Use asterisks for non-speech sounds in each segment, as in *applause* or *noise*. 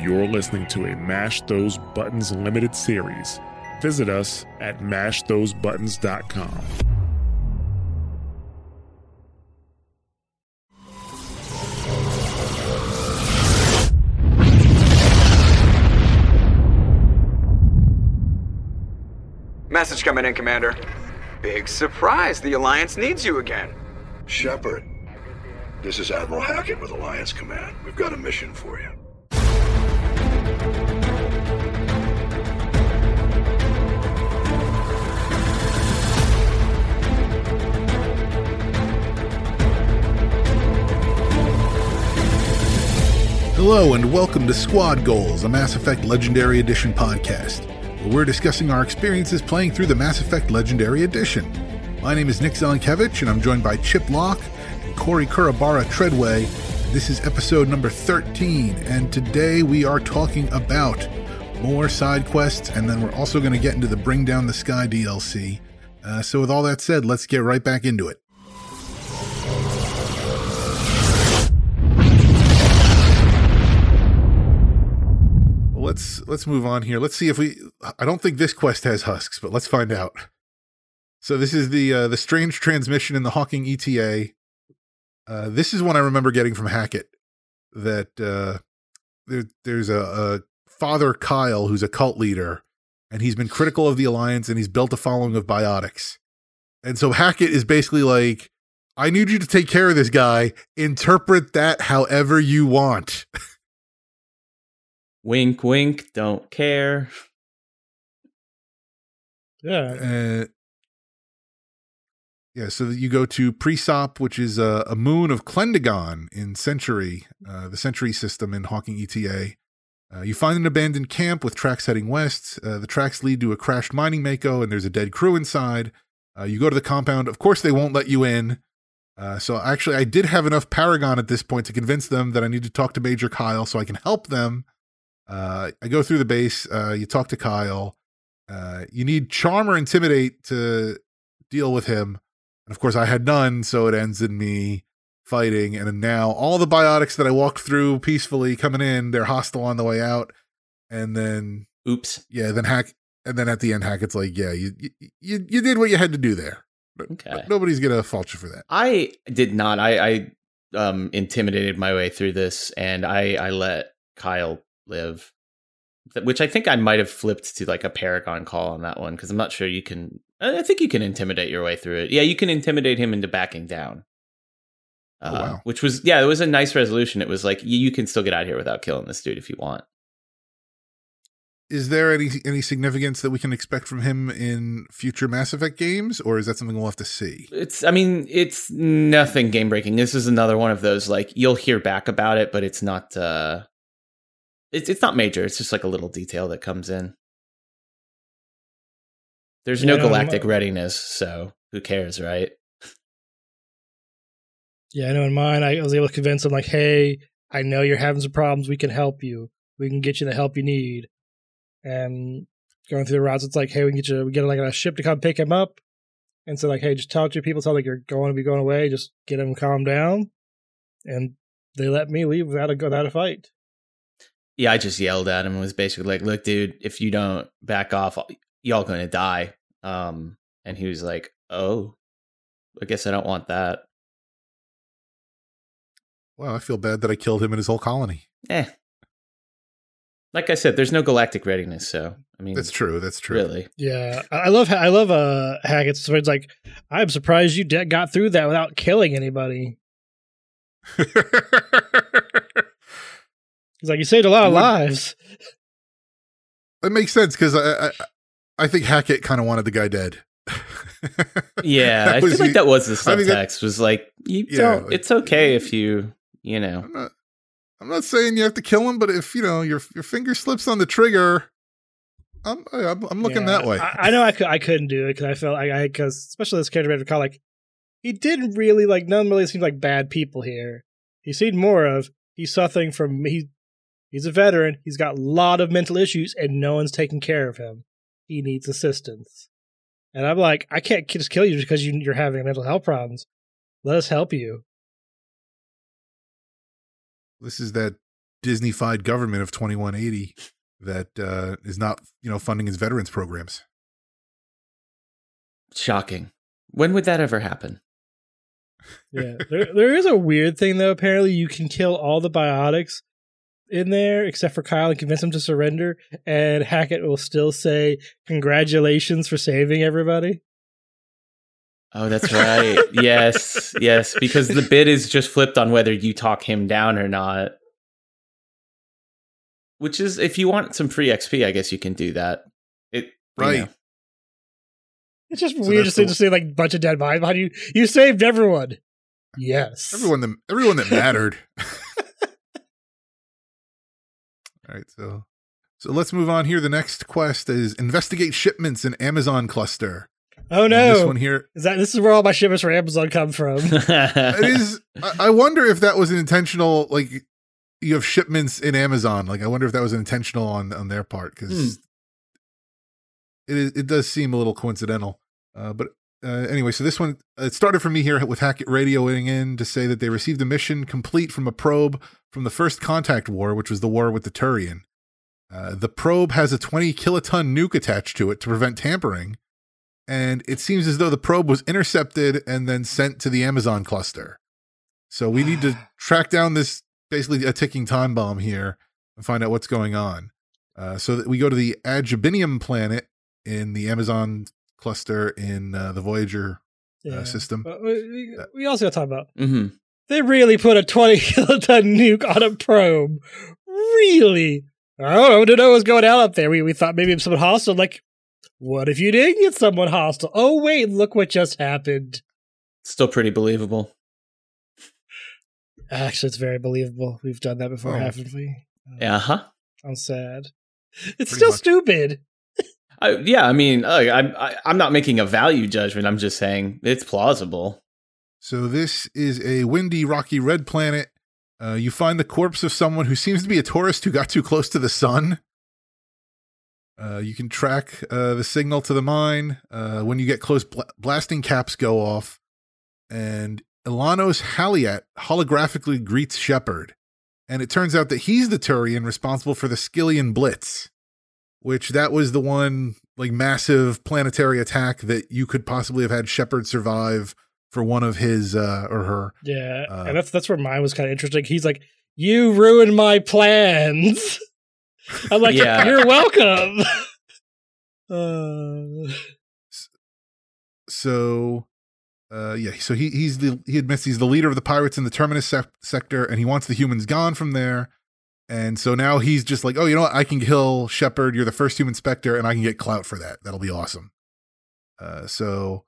You're listening to a Mash Those Buttons limited series. Visit us at mashthosebuttons.com. Message coming in, Commander. Big surprise, the Alliance needs you again. Shepard, this is Admiral Hackett with Alliance Command. We've got a mission for you. Hello, and welcome to Squad Goals, a Mass Effect Legendary Edition podcast, where we're discussing our experiences playing through the Mass Effect Legendary Edition. My name is Nick Zelenkevich, and I'm joined by Chip Locke and Corey Kurabara Treadway. This is episode number 13, and today we are talking about more side quests, and then we're also going to get into the Bring Down the Sky DLC. Uh, so, with all that said, let's get right back into it. Let's let's move on here. Let's see if we. I don't think this quest has husks, but let's find out. So this is the uh, the strange transmission in the Hawking Eta. Uh, this is one I remember getting from Hackett. That uh, there, there's a, a father Kyle who's a cult leader, and he's been critical of the alliance, and he's built a following of biotics. And so Hackett is basically like, I need you to take care of this guy. Interpret that however you want. *laughs* Wink, wink, don't care. Yeah. Uh, yeah, so you go to Presrop, which is a, a moon of Klendagon in Century, uh, the Century system in Hawking Eta. Uh, you find an abandoned camp with tracks heading west. Uh, the tracks lead to a crashed mining mako, and there's a dead crew inside. Uh, you go to the compound. Of course, they won't let you in. Uh, so actually, I did have enough Paragon at this point to convince them that I need to talk to Major Kyle so I can help them. Uh, I go through the base. Uh, you talk to Kyle. Uh, you need charm or intimidate to deal with him. And of course, I had none, so it ends in me fighting. And now all the biotics that I walked through peacefully coming in, they're hostile on the way out. And then, oops, yeah. Then hack, and then at the end, hack. It's like, "Yeah, you you you did what you had to do there. But, okay. But nobody's gonna fault you for that." I did not. I I um intimidated my way through this, and I I let Kyle live which I think I might have flipped to like a Paragon call on that one because I'm not sure you can. I think you can intimidate your way through it. Yeah, you can intimidate him into backing down. Uh, oh, wow. Which was yeah, it was a nice resolution. It was like you, you can still get out here without killing this dude if you want. Is there any any significance that we can expect from him in future Mass Effect games, or is that something we'll have to see? It's I mean it's nothing game breaking. This is another one of those like you'll hear back about it, but it's not. uh it's it's not major. It's just like a little detail that comes in. There's no yeah, galactic readiness, so who cares, right? Yeah, I know in mine I was able to convince them like, hey, I know you're having some problems, we can help you. We can get you the help you need. And going through the routes, it's like, hey, we can get you we get like a ship to come pick him up. And so like, hey, just talk to your people, tell them like you're going to be going away, just get them calm down. And they let me leave without a without a fight yeah, I just yelled at him and was basically like, "Look, dude, if you don't back off, y'all going to die." Um, and he was like, "Oh, I guess I don't want that." Well, I feel bad that I killed him and his whole colony. Eh. Like I said, there's no galactic readiness, so I mean, that's true. That's true. Really, yeah. I love I love uh Hackett's. So it's like I'm surprised you got through that without killing anybody. *laughs* He's like, you saved a lot of lives. *laughs* It makes sense because I, I, I think Hackett kind of wanted the guy dead. *laughs* yeah, I feel like that was the subtext. was like, you yeah, don't. Like, it's okay if you, you know. I'm not, I'm not saying you have to kill him, but if you know your your finger slips on the trigger, I'm I'm, I'm looking yeah, that way. I, I, know I, could, I couldn't do it because I felt like I because especially this character Call like he didn't really like none really seemed like bad people here. He seemed more of he's suffering from he He's a veteran. He's got a lot of mental issues, and no one's taking care of him. He needs assistance. And I'm like, I can't just kill you because you, are having mental health problems. Let us help you. This is that Disney-fied government of 2180 that uh, is not, you know, funding its veterans programs. Shocking. When would that ever happen? Yeah, there there is a weird thing though. Apparently, you can kill all the biotics in there except for Kyle and convince him to surrender, and Hackett will still say congratulations for saving everybody. Oh, that's right. yes, yes, because the bid is just flipped on whether you talk him down or not. Which is, if you want some free XP, I guess you can do that. It you Right. know. It's just So weird that's to see, the- to see like bunch of dead bodies behind you. You saved everyone. Yes, Everyone that everyone that mattered. *laughs* All right, so so let's move on here. The next quest is investigate shipments in Amazon cluster. Oh And no! this one here Is that this is where all my shipments for Amazon come from? *laughs* it is I, I wonder if that was an intentional like you have shipments in amazon like i wonder if that was intentional on on their part because Hmm. it is it does seem a little coincidental uh but uh, anyway, so this one it started for me here with Hackett radioing in to say that they received a mission complete from a probe from the first contact war, which was the war with the Turian. Uh, the probe has a 20 kiloton nuke attached to it to prevent tampering, and it seems as though the probe was intercepted and then sent to the Amazon cluster. So we need to *sighs* track down this basically a ticking time bomb here and find out what's going on. Uh, so that we go to the Agibinium planet in the Amazon cluster in uh, the Voyager Yeah. uh, system. But we, we- we also got to talk about hmm they really put a 20 *laughs* kiloton nuke on a probe. Really? I don't know what's going on up there. We, we thought maybe it was someone hostile. Like, what if you did get someone hostile? Oh, wait, look what just happened. Still pretty believable. Actually, it's very believable. We've done that before, Oh. haven't we? Uh huh. I'm sad. It's Pretty still much. stupid. I, yeah, I mean, I'm I, I'm not making a value judgment. I'm just saying it's plausible. So this is a windy, rocky red planet. Uh, you find the corpse of someone who seems to be a tourist who got too close to the sun. Uh, you can track uh, the signal to the mine. Uh, when you get close, bla- blasting caps go off, and Elanos Haliat holographically greets Shepard. And it turns out that he's the Turian responsible for the Skyllian Blitz, which that was the one like massive planetary attack that you could possibly have had Shepard survive for one of his uh, or her. Yeah, Uh, and that's that's where mine was kind of interesting. He's like, "You ruined my plans." *laughs* I'm like, Yeah. "You're welcome." *laughs* uh, So, uh, yeah, so he he's the he admits he's the leader of the pirates in the terminus sec- sector, and he wants the humans gone from there. And so now he's just like, oh, you know what? I can kill Shepard. You're the first human Spectre, and I can get clout for that. That'll be awesome. Uh, so,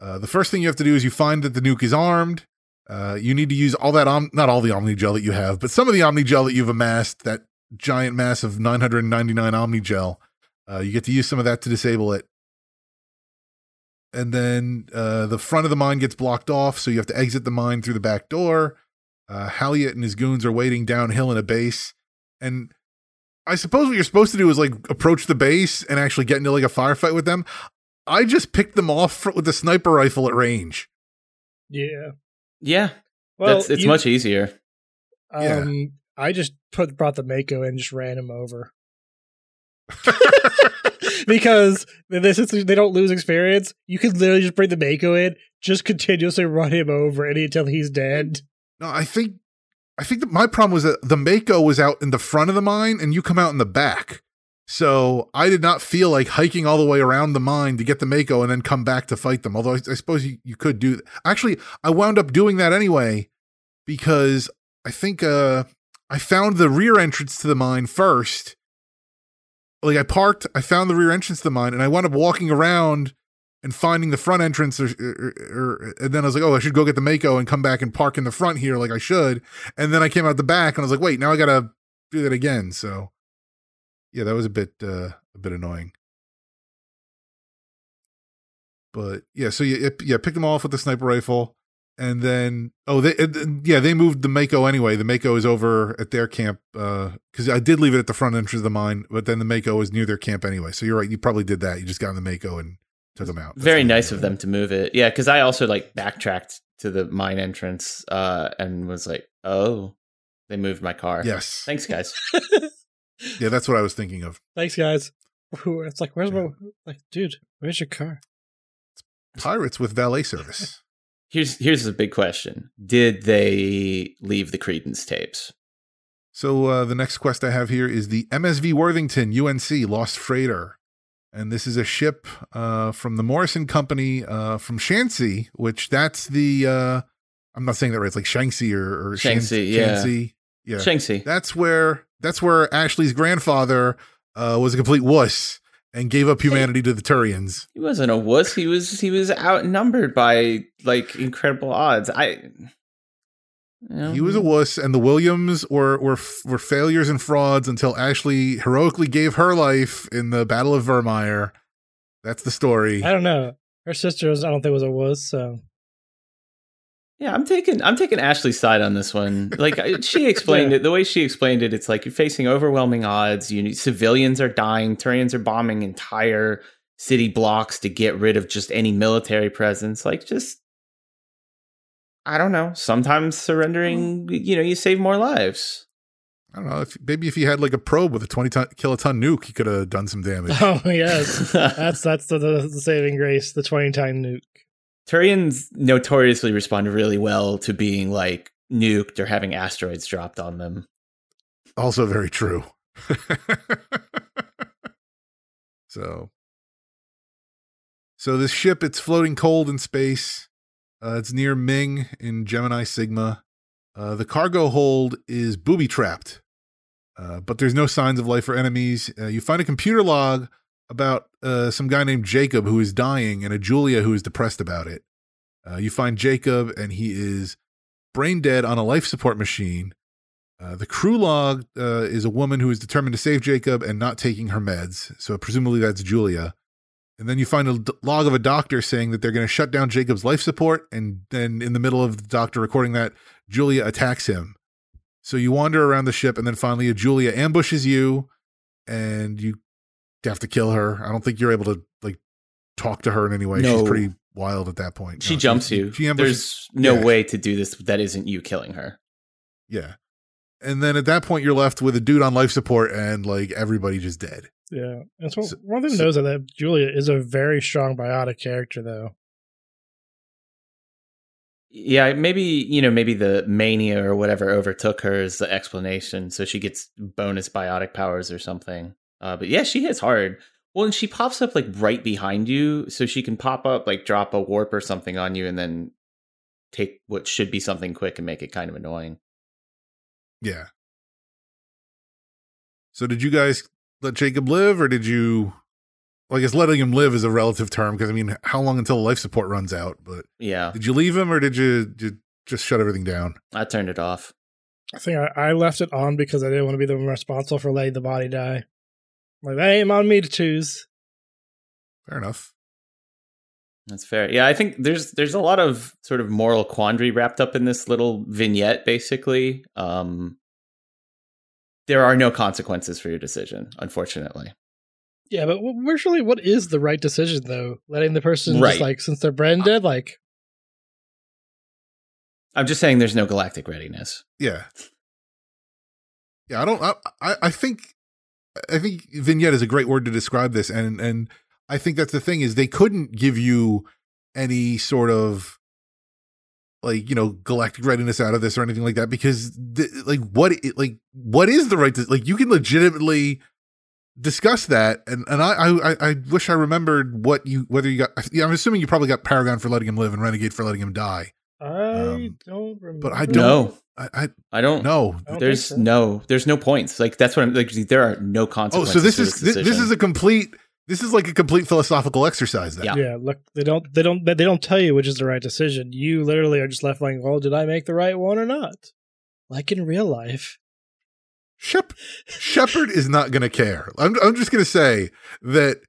uh, the first thing you have to do is you find that the nuke is armed. Uh, you need to use all that, om- not all the Omni gel that you have, but some of the Omni gel that you've amassed, that giant mass of 999 Omni gel. Uh, you get to use some of that to disable it and then uh, the front of the mine gets blocked off, so you have to exit the mine through the back door. Uh, Haliat and his goons are waiting downhill in a base, and I suppose what you're supposed to do is like approach the base and actually get into like a firefight with them. I just picked them off fr- with the sniper rifle at range. yeah. Yeah, Well, that's it's you- much easier. Um, I just put brought the Mako and just ran him over *laughs* *laughs* because they, since they don't lose experience, you can literally just bring the Mako in, just continuously run him over and until he's dead. No, I think I think that my problem was that the Mako was out in the front of the mine and you come out in the back. So I did not feel like hiking all the way around the mine to get the Mako and then come back to fight them. Although I, I suppose you, you could do Actually, I wound up doing that anyway because I think uh I found the rear entrance to the mine first. Like I parked, I found the rear entrance to the mine, and I wound up walking around and finding the front entrance or, or, or and then I was like, oh, I should go get the Mako and come back and park in the front here like I should. And then I came out the back and I was like, wait, now I gotta do that again. So yeah, that was a bit uh a bit annoying. But yeah, so yeah, pick them off with the sniper rifle. And then oh they uh, yeah, they moved the Mako anyway. The Mako is over at their camp uh because I did leave it at the front entrance of the mine, but then the Mako is near their camp anyway. So you're right, you probably did that. You just got in the Mako and took them out. That's Very nice of them to move it. Yeah, because I also like backtracked to the mine entrance uh, and was like, oh, They moved my car. Yes. Thanks, guys. *laughs* Yeah, that's what I was thinking of. Thanks, guys. It's like, where's my like, dude? Where's your car? Pirates with valet service. *laughs* Here's here's a big question. Did they leave the Creedence tapes? So uh, the next quest I have here is the MSV Worthington UNC Lost Freighter, and this is a ship uh, from the Morrison Company uh, from Shanxi, which that's the uh, I'm not saying that right. It's like Shanxi or, or Shan- Shanxi, yeah. Shanxi. yeah. Shanxi. That's where that's where Ashley's grandfather uh, was a complete wuss and gave up humanity to the Turians. He wasn't a wuss. He was he was outnumbered by like incredible odds. I. you know, He was a wuss, and the Williams were were were failures and frauds until Ashley heroically gave her life in the Battle of Virmire. That's the story. I don't know. Her sister was, I don't think was a wuss. so Yeah, I'm taking I'm taking Ashley's side on this one. Like she *laughs* explained Yeah. it, the way she explained it, it's like you're facing overwhelming odds. You need, civilians are dying. Turians are bombing entire city blocks to get rid of just any military presence. Like just I don't know. Sometimes surrendering, hmm. you know, you save more lives. I don't know. If, maybe if he had like a probe with a twenty ton, kiloton nuke, he could have done some damage. *laughs* Oh yes. *laughs* That's that's the, the, the saving grace, the twenty time nuke. Turians notoriously respond really well to being like nuked or having asteroids dropped on them. also very true. *laughs* so, so this ship, it's floating cold in space. Uh, it's near Ming in Gemini Sigma. Uh, the cargo hold is booby trapped, uh, but there's no signs of life or enemies. Uh, you find a computer log about uh, some guy named Jacob who is dying and a Julia who is depressed about it. Uh, you find Jacob and he is brain dead on a life support machine. The crew log is a woman who is determined to save Jacob and not taking her meds. So presumably that's Julia. And then you find a log of a doctor saying that they're going to shut down Jacob's life support. And then in the middle of the doctor recording that, Julia attacks him. So you wander around the ship, and then finally, Julia ambushes you, and you have to kill her. I don't think you're able to like talk to her in any way. No. She's pretty wild at that point. She No, jumps you. She ambushes. There's no yeah. way to do this that isn't you killing her. Yeah. And then at that point, you're left with a dude on life support, and like everybody just dead. Yeah. And so, So- one thing to so- know is that Julia is a very strong biotic character though. Yeah, maybe you know, maybe the mania or whatever overtook her is the explanation. So she gets bonus biotic powers or something. Uh, but yeah, she hits hard. Well, and she pops up like right behind you, so she can pop up, like drop a warp or something on you, and then take what should be something quick and make it kind of annoying. Yeah. So did you guys let Jacob live, or did you? Well, I guess letting him live is a relative term because I mean, how long until life support runs out? But Yeah, did you leave him, or did you, did you just shut everything down? I turned it off. I think I, I left it on because I didn't want to be the one responsible for letting the body die. Like that ain't on me to choose. Fair enough. That's fair. Yeah, I think there's there's a lot of sort of moral quandary wrapped up in this little vignette. Basically, um, there are no consequences for your decision, unfortunately. Yeah, but wh- where's really what is the right decision though? Letting the person Right. just like since they're brand dead, like I'm just saying there's no galactic readiness. Yeah. Yeah, I don't. I, I I think I think vignette is a great word to describe this, and and I think that's the thing is they couldn't give you any sort of like you know galactic readiness out of this or anything like that because the, like what it, like what is the right to, like you can legitimately discuss that and and I, I I wish I remembered what you whether you got yeah, I'm assuming you probably got Paragon for letting him live and Renegade for letting him die I Um, don't remember. But I don't- No, I I I don't. know. There's so. no there's no points. Like that's what I'm like. There are no consequences. Oh, so this for is this, this is a complete this is like a complete philosophical exercise then. Yeah. Yeah, look, they don't, they don't, they don't tell you which is the right decision. You literally are just left like, well, did I make the right one or not? Like in real life. Shep Shepard is not going to care. I'm I'm just going to say that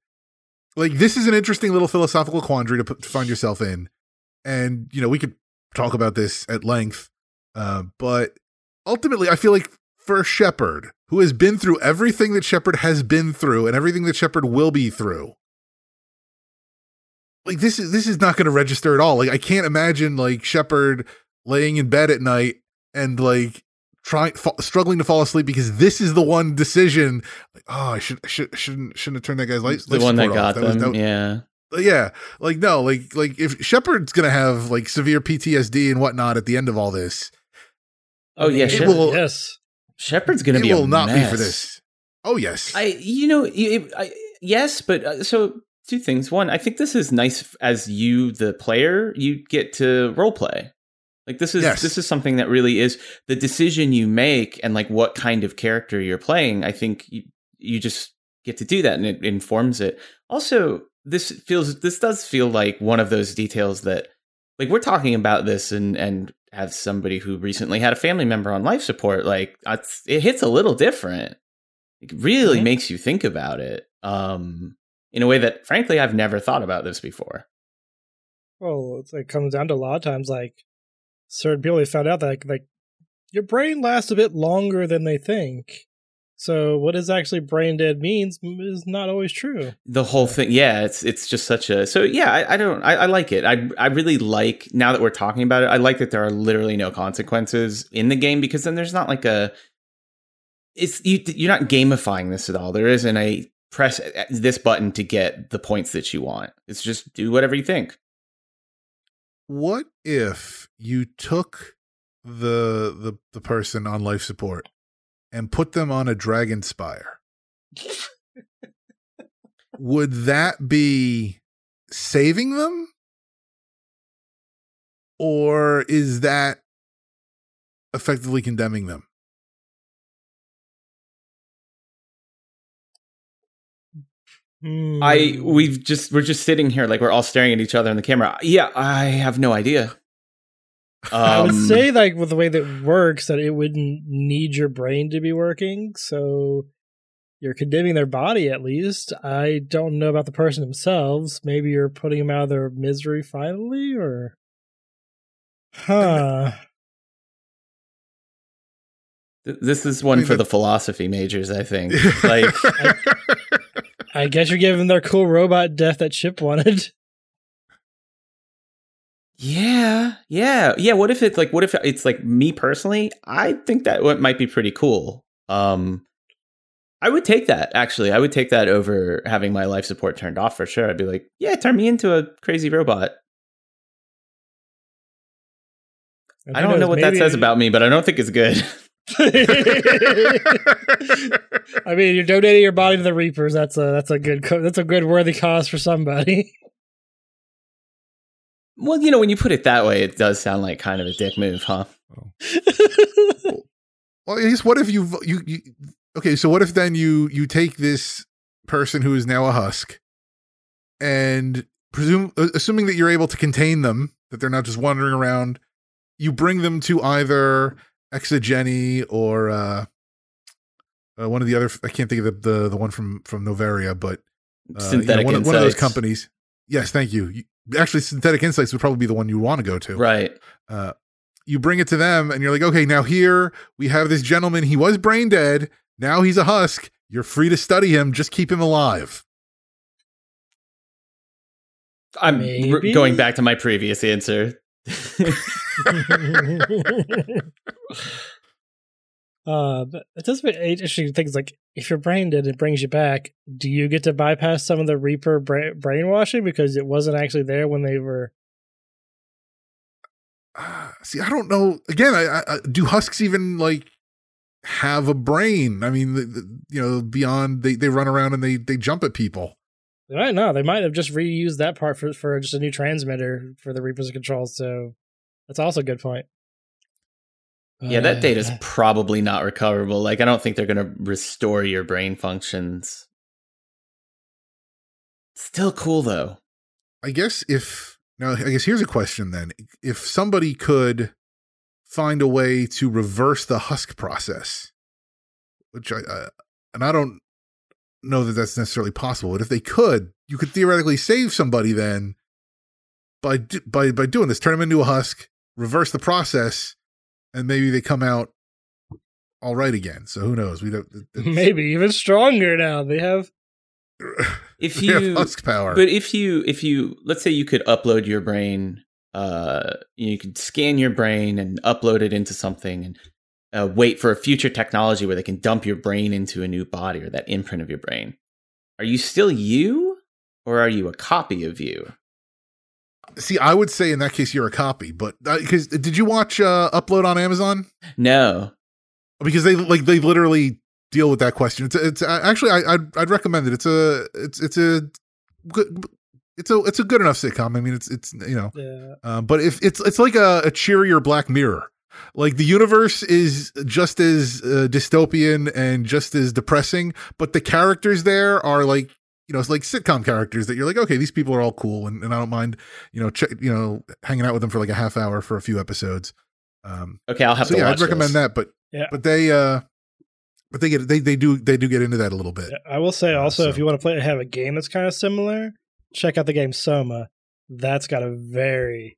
like this is an interesting little philosophical quandary to, put, to find yourself in, and you know we could talk about this at length, uh, but ultimately I feel like for Shepard, who has been through everything that Shepard has been through and everything that Shepard will be through. Like this is this is not going to register at all. Like I can't imagine like Shepard laying in bed at night and like trying fa- struggling to fall asleep because this is the one decision. Like, oh, I should, I should shouldn't shouldn't have turned that guy's light. the life one that support off. got was- them. that- yeah. Uh, yeah, like no, like like if Shepard's gonna have like severe PTSD and whatnot at the end of all this, Oh yeah, It Shep- will- yes. Shepard's gonna it be. a will not be for this. Oh yes, I, you know, you- I, yes, but uh, so two things. One, I think this is nice as you, the player, you get to role play. Like this is Yes. this is something that really is the decision you make and like what kind of character you're playing. I think you, you just get to do that and it informs it. Also, this feels this does feel like one of those details that like we're talking about this and and have somebody who recently had a family member on life support like it's, it hits a little different it really Mhm. makes you think about it um in a way that frankly i've never thought about this before Well, it's, it comes down to a lot of times, like certain people have found out that like, like your brain lasts a bit longer than they think. So what is actually brain dead means is not always true. the whole thing yeah it's it's just such a so yeah i, I don't I, I like it. I, I really like now that we're talking about it i like that there are literally no consequences in the game because then there's not like a it's you you're not gamifying this at all. There isn't a press uh, uh, this button to get the points that you want. It's just do whatever you think. What if you took the the the person on life support and put them on a dragon spire? Would that be saving them? Or is that effectively condemning them? I Hmm. we've just we're just sitting here like we're all staring at each other in the camera. Yeah, I have no idea. I would Um, say like with the way that works that it wouldn't need your brain to be working, so you're condemning their body at least. I don't know about the person themselves. Maybe you're putting them out of their misery finally, or huh? this is one mean, for the- the philosophy majors, I think. *laughs* Like I guess you're giving their cool robot death that Chip wanted. Yeah, yeah, yeah. What if it's like, what if it's like me personally? I think that what might be pretty cool. Um, I would take that actually. I would take that over having my life support turned off for sure. I'd be like, yeah, turn me into a crazy robot. And I don't know what that says about me, but I don't think it's good. *laughs* I mean, you're donating your body to the Reapers. That's a that's a good co- that's a good worthy cause for somebody. *laughs* well, you know, when you put it that way, it does sound like kind of a dick move, huh? *laughs* Well, I guess what if you you you okay? So what if then you you take this person who is now a husk, and presume uh, assuming that you're able to contain them, that they're not just wandering around, you bring them to either Exogeny or uh, uh, one of the other. I can't think of the the, the one from from Noveria, but you know, Synthetic one, of- one of those Insights. companies. Yes, thank you. you. Actually, Synthetic Insights would probably be the one you want to go to Right. uh, you bring it to them and you're like, okay, now here we have this gentleman. He was brain dead. Now he's a husk. You're free to study him. Just keep him alive. I'm r- going back to my previous answer. *laughs* *laughs* *laughs* uh, but it does make interesting things like if your brain dead, it brings you back. Do you get to bypass some of the Reaper bra- brainwashing because it wasn't actually there when they were? Uh, see, I don't know. Again, I, I, I- do husks even like have a brain? I mean, the, the, you know, beyond they, they run around and they, they jump at people. They might not. They might have just reused that part for for just a new transmitter for the Reapers control. So that's also a good point. Yeah, that Uh, data's probably not recoverable. Like, I don't think they're going to restore your brain functions. Still cool though. I guess if now, I guess here's a question then: if somebody could find a way to reverse the husk process, which I, I and I don't know that that's necessarily possible, but if they could, you could theoretically save somebody then by by by doing this, turn them into a husk, reverse the process, and maybe they come out all right again. So who knows? We don't. *laughs* maybe even stronger now. They have If *laughs* we have you, husk power. but if you, if you, let's say you could upload your brain, uh, you could scan your brain and upload it into something, and uh, wait for a future technology where they can dump your brain into a new body or that imprint of your brain. Are you still you, or are you a copy of you? See, I would say in that case you're a copy, but because uh, did you watch uh, Upload on Amazon? No, because they like they literally deal with that question. It's it's uh, actually I I'd, I'd recommend it. It's a it's it's a good it's a it's a good enough sitcom. I mean, it's it's you know, Yeah. uh, but if it's it's like a, a cheerier Black Mirror. Like the universe is just as uh, dystopian and just as depressing, but the characters there are like you know it's like sitcom characters that you're like okay these people are all cool and, and I don't mind you know check you know hanging out with them for like a half hour for a few episodes. Um, okay, I'll have so to. yeah, watch I'd recommend this. that, but Yeah. but they uh but they get they they do they do get into that a little bit. I will say Uh, also, if you want to play have a game that's kind of similar, check out the game Soma. That's got a very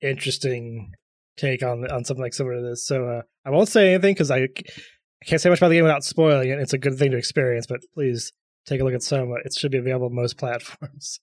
interesting take on on something like similar to this. So uh, I won't say anything because I, I can't say much about the game without spoiling it. It's a good thing to experience, but please take a look at Soma. It should be available on most *laughs* platforms.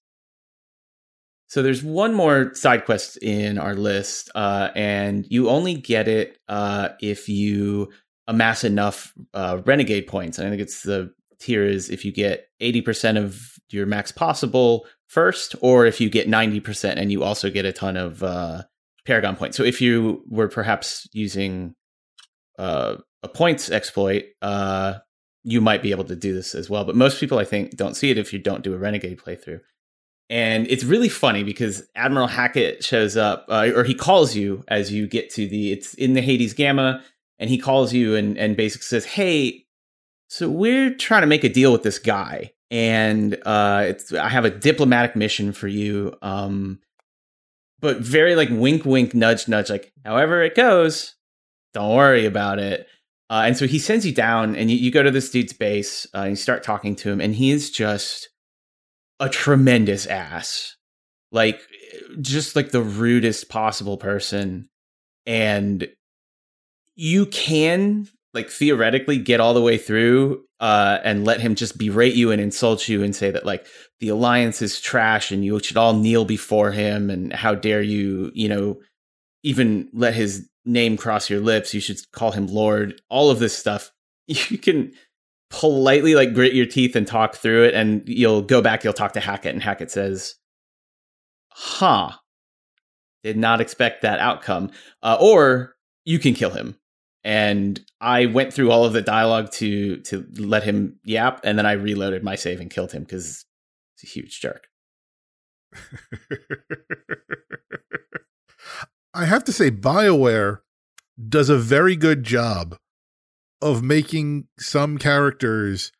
So there's one more side quest in our list, uh, and you only get it uh, if you amass enough uh, renegade points. And I think it's the tier is if you get 80% of your max possible first, or if you get 90% and you also get a ton of uh, paragon points. So if you were perhaps using uh, a points exploit, uh, you might be able to do this as well. But most people, I think, don't see it if you don't do a renegade playthrough. And it's really funny because Admiral Hackett shows up, uh, or he calls you as you get to the. It's in the Hades Gamma, and he calls you and and basically says, "Hey, so we're trying to make a deal with this guy, and uh, it's I have a diplomatic mission for you, um, but very like wink, wink, nudge, nudge, like however it goes, don't worry about it." Uh, and so he sends you down, and you, you go to this dude's base, uh, and you start talking to him, and he is just a tremendous ass. Like just like the rudest possible person. And you can like theoretically get all the way through uh and let him just berate you and insult you and say that like the alliance is trash and you should all kneel before him and how dare you you know even let his name cross your lips you should call him lord all of this stuff *laughs* you can politely like grit your teeth and talk through it and you'll go back you'll talk to hackett and hackett says huh did not expect that outcome uh, or you can kill him. And i went through all of the dialogue to to let him yap and then i reloaded my save and killed him because it's a huge jerk *laughs* I have to say, BioWare does a very good job of making some characters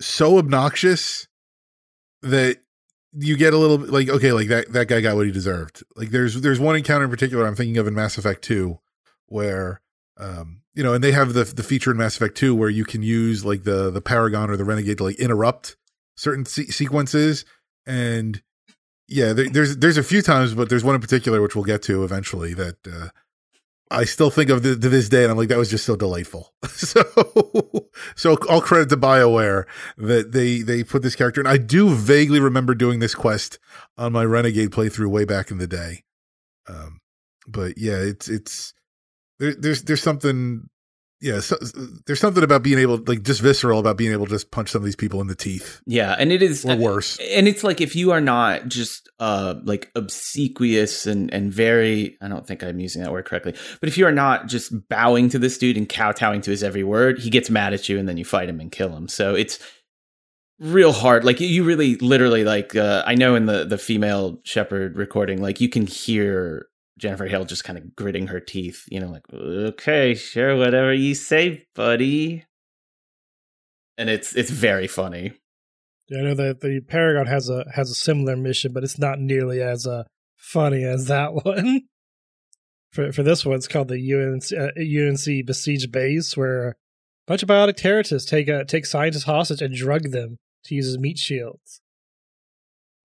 so obnoxious that you get a little bit like, okay, like that, that guy got what he deserved. Like there's, there's one encounter in particular I'm thinking of in Mass Effect 2 where, um, you know, and they have the, the feature in Mass Effect 2 where you can use like the, the Paragon or the Renegade to like interrupt certain se- sequences. And yeah, there, there's there's a few times, but there's one in particular which we'll get to eventually that uh, I still think of the, to this day, and I'm like, that was just so delightful. *laughs* so, so all credit to Bioware that they they put this character, and I do vaguely remember doing this quest on my Renegade playthrough way back in the day. Um, but yeah, it's it's there, there's there's something. Yeah, so, there's something about being able, like, just visceral about being able to just punch some of these people in the teeth, yeah and it is or worse. and it's like if you are not just uh like obsequious and and very i don't think i'm using that word correctly but if you are not just bowing to this dude and kowtowing to his every word he gets mad at you and then you fight him and kill him. So it's real hard. Like you really literally like uh i know in the the female Shepard recording like you can hear jennifer hale just kind of gritting her teeth you know like okay sure whatever you say buddy and it's it's very funny Yeah, I know that the Paragon has a has a similar mission, but it's not nearly as uh, funny as that *laughs* one. for for this one, it's called the UNC uh, UNC Besiege Base, where a bunch of biotic terrorists take uh, take scientists hostage and drug them to use as meat shields.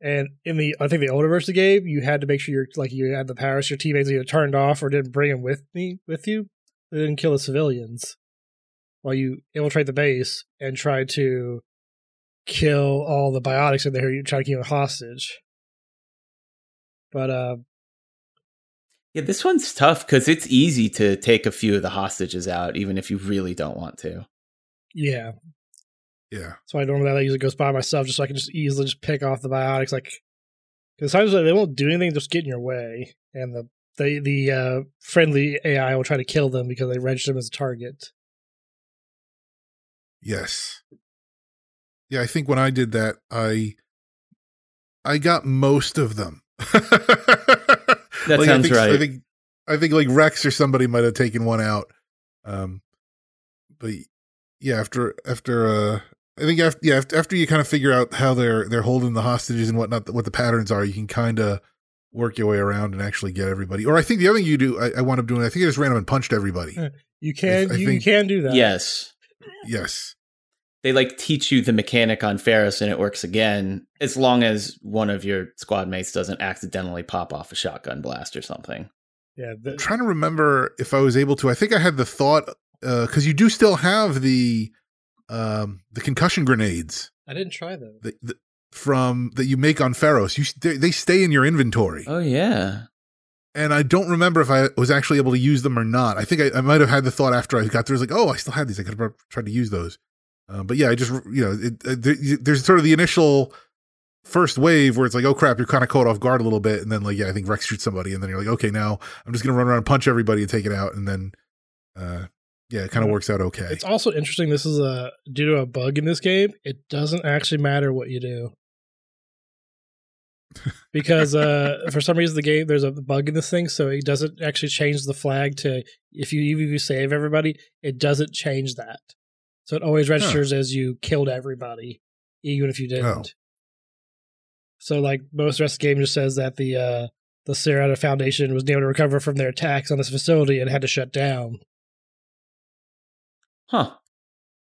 And in the I think the older version of the game, you had to make sure you're like you had the powers your teammates either turned off or didn't bring them with me with you. They didn't kill the civilians while you infiltrate the base and try to kill all the biotics in there. You try to keep them hostage. But uh, Yeah, this one's tough because it's easy to take a few of the hostages out, even if you really don't want to. Yeah, Yeah. So I normally I usually goes by myself, just so I can just easily just pick off the biotics. Like, because sometimes they won't do anything, just get in your way, and the the the uh, friendly AI will try to kill them because they register them as a target. Yes. Yeah, I think when I did that, I I got most of them. That I sounds think, I think I think like Wrex or somebody might have taken one out. Um but yeah, after after uh I think after yeah after, after you kind of figure out how they're they're holding the hostages and whatnot, what the patterns are, you can kind of work your way around and actually get everybody. Or I think the other thing you do, I, I wound up doing, I think I just ran up and punched everybody. Uh, you can I you think- can do that. yes. yes. They like teach you the mechanic on Feros and it works again, as long as one of your squad mates doesn't accidentally pop off a shotgun blast or something. yeah. The, I'm trying to remember if I was able to. I think I had the thought uh, because you do still have the um the concussion grenades I didn't try them. that, that from that you make on Feros. You they, they stay in your inventory, Oh yeah. and I don't remember if I was actually able to use them or not. I think I, I might have had the thought after I got there. I was like, oh, I still have these. I could have tried to use those. Uh, but yeah, I just you know it, uh, there, there's sort of the initial first wave where it's like, oh crap, you're kind of caught off guard a little bit, and then like yeah, I think Wrex shoots somebody, and then you're like, okay, now I'm just gonna run around and punch everybody and take it out, and then uh, yeah, it kind of works out okay. It's also interesting. This is a due to a bug in this game. It doesn't actually matter what you do *laughs* because uh, for some reason the game there's a bug in this thing, so it doesn't actually change the flag to if you even if you save everybody, it doesn't change that. So it always registers as you killed everybody, even if you didn't. Oh. So like most of the rest of the game just says that the uh, the Sierra Foundation was able to recover from their attacks on this facility and had to shut down. Huh.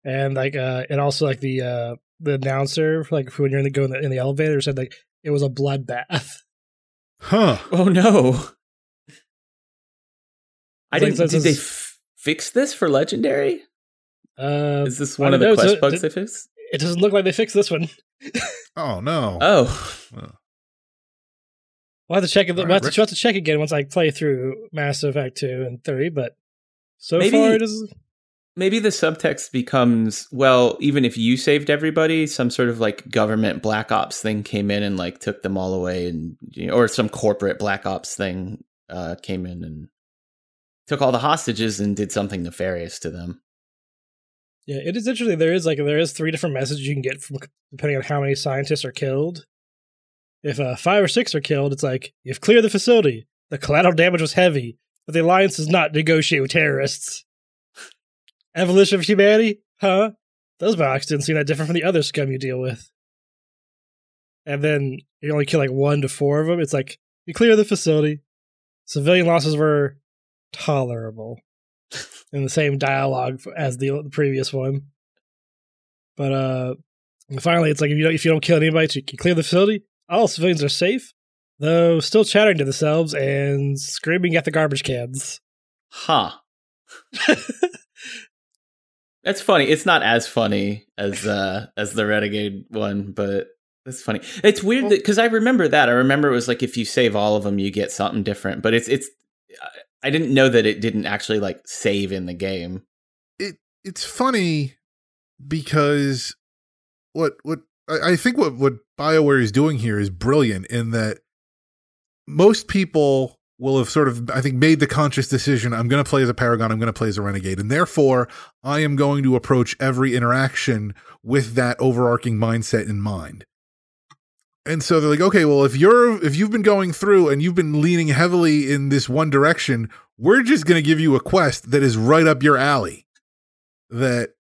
and like uh and also like the uh the announcer like when you're in the go in the, in the elevator said like it was a bloodbath *laughs* huh? Oh no. I didn't. this Did they f- fix this for legendary? uh Is this one of don't the know, quest so- bugs did- they fixed? it doesn't look like they fixed this one *laughs* Oh no. Oh, we'll have to check it All we'll, right, have to, Rick. we'll have to check again once i play through mass effect 2 and 3 but so Maybe- far it is maybe the subtext becomes well. Even if you saved everybody, some sort of like government black ops thing came in and like took them all away, and you know, or some corporate black ops thing uh, came in and took all the hostages and did something nefarious to them. yeah it is interesting there is like there is three different messages you can get from depending on how many scientists are killed if uh five or six are killed it's like you've cleared the facility the collateral damage was heavy but the alliance does not negotiate with terrorists evolution of humanity huh those box didn't seem that different from the other scum you deal with and then you only kill like one to four of them it's like you clear the facility civilian losses were tolerable *laughs* in the same dialogue as the, the previous one. But uh finally, it's like if you don't if you don't kill anybody, you can clear the facility. All civilians are safe, though still chattering to themselves and screaming at the garbage cans. Huh. *laughs* That's funny. It's not as funny as uh as the Renegade one, but it's funny. It's weird because I remember that. I remember it was like if you save all of them, you get something different. But it's it's. I didn't know that it didn't actually like save in the game. it it's funny because what what I, I think what what Bioware is doing here is brilliant in that most people will have sort of I think made the conscious decision I'm going to play as a paragon I'm going to play as a renegade and therefore I am going to approach every interaction with that overarching mindset in mind. And so they're like, okay, well, if you're if you've been going through and you've been leaning heavily in this one direction, we're just going to give you a quest that is right up your alley. That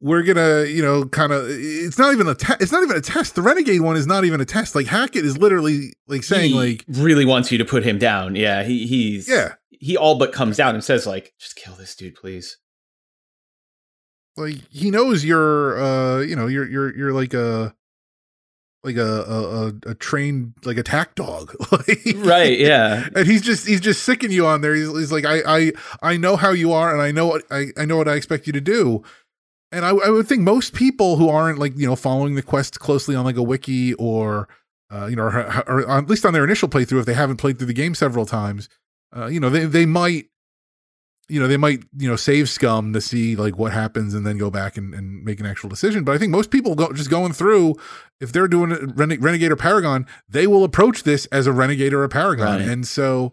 we're gonna, you know, kind of. It's not even a test. It's not even a test. The renegade one is not even a test. Like Hackett is literally like saying, he like, really wants you to put him down. Yeah, he he's yeah, he all but comes down and says like, just kill this dude, please. like he knows you're, uh, you know, you're you're you're like a like a a, a, a trained like attack dog, *laughs* like, Right? Yeah. and he's just he's just sicking you on there. He's, he's like, I I I know how you are, and I know what I I know what I expect you to do. And I, I would think most people who aren't like you know following the quest closely on like a wiki or uh, you know or, or at least on their initial playthrough if they haven't played through the game several times, Uh, you know, they they might you know, they might, you know, save scum to see like what happens and then go back and, and make an actual decision. But I think most people go just going through, if they're doing a Rene- Renegade or Paragon, they will approach this as a Renegade or a Paragon. Right. And so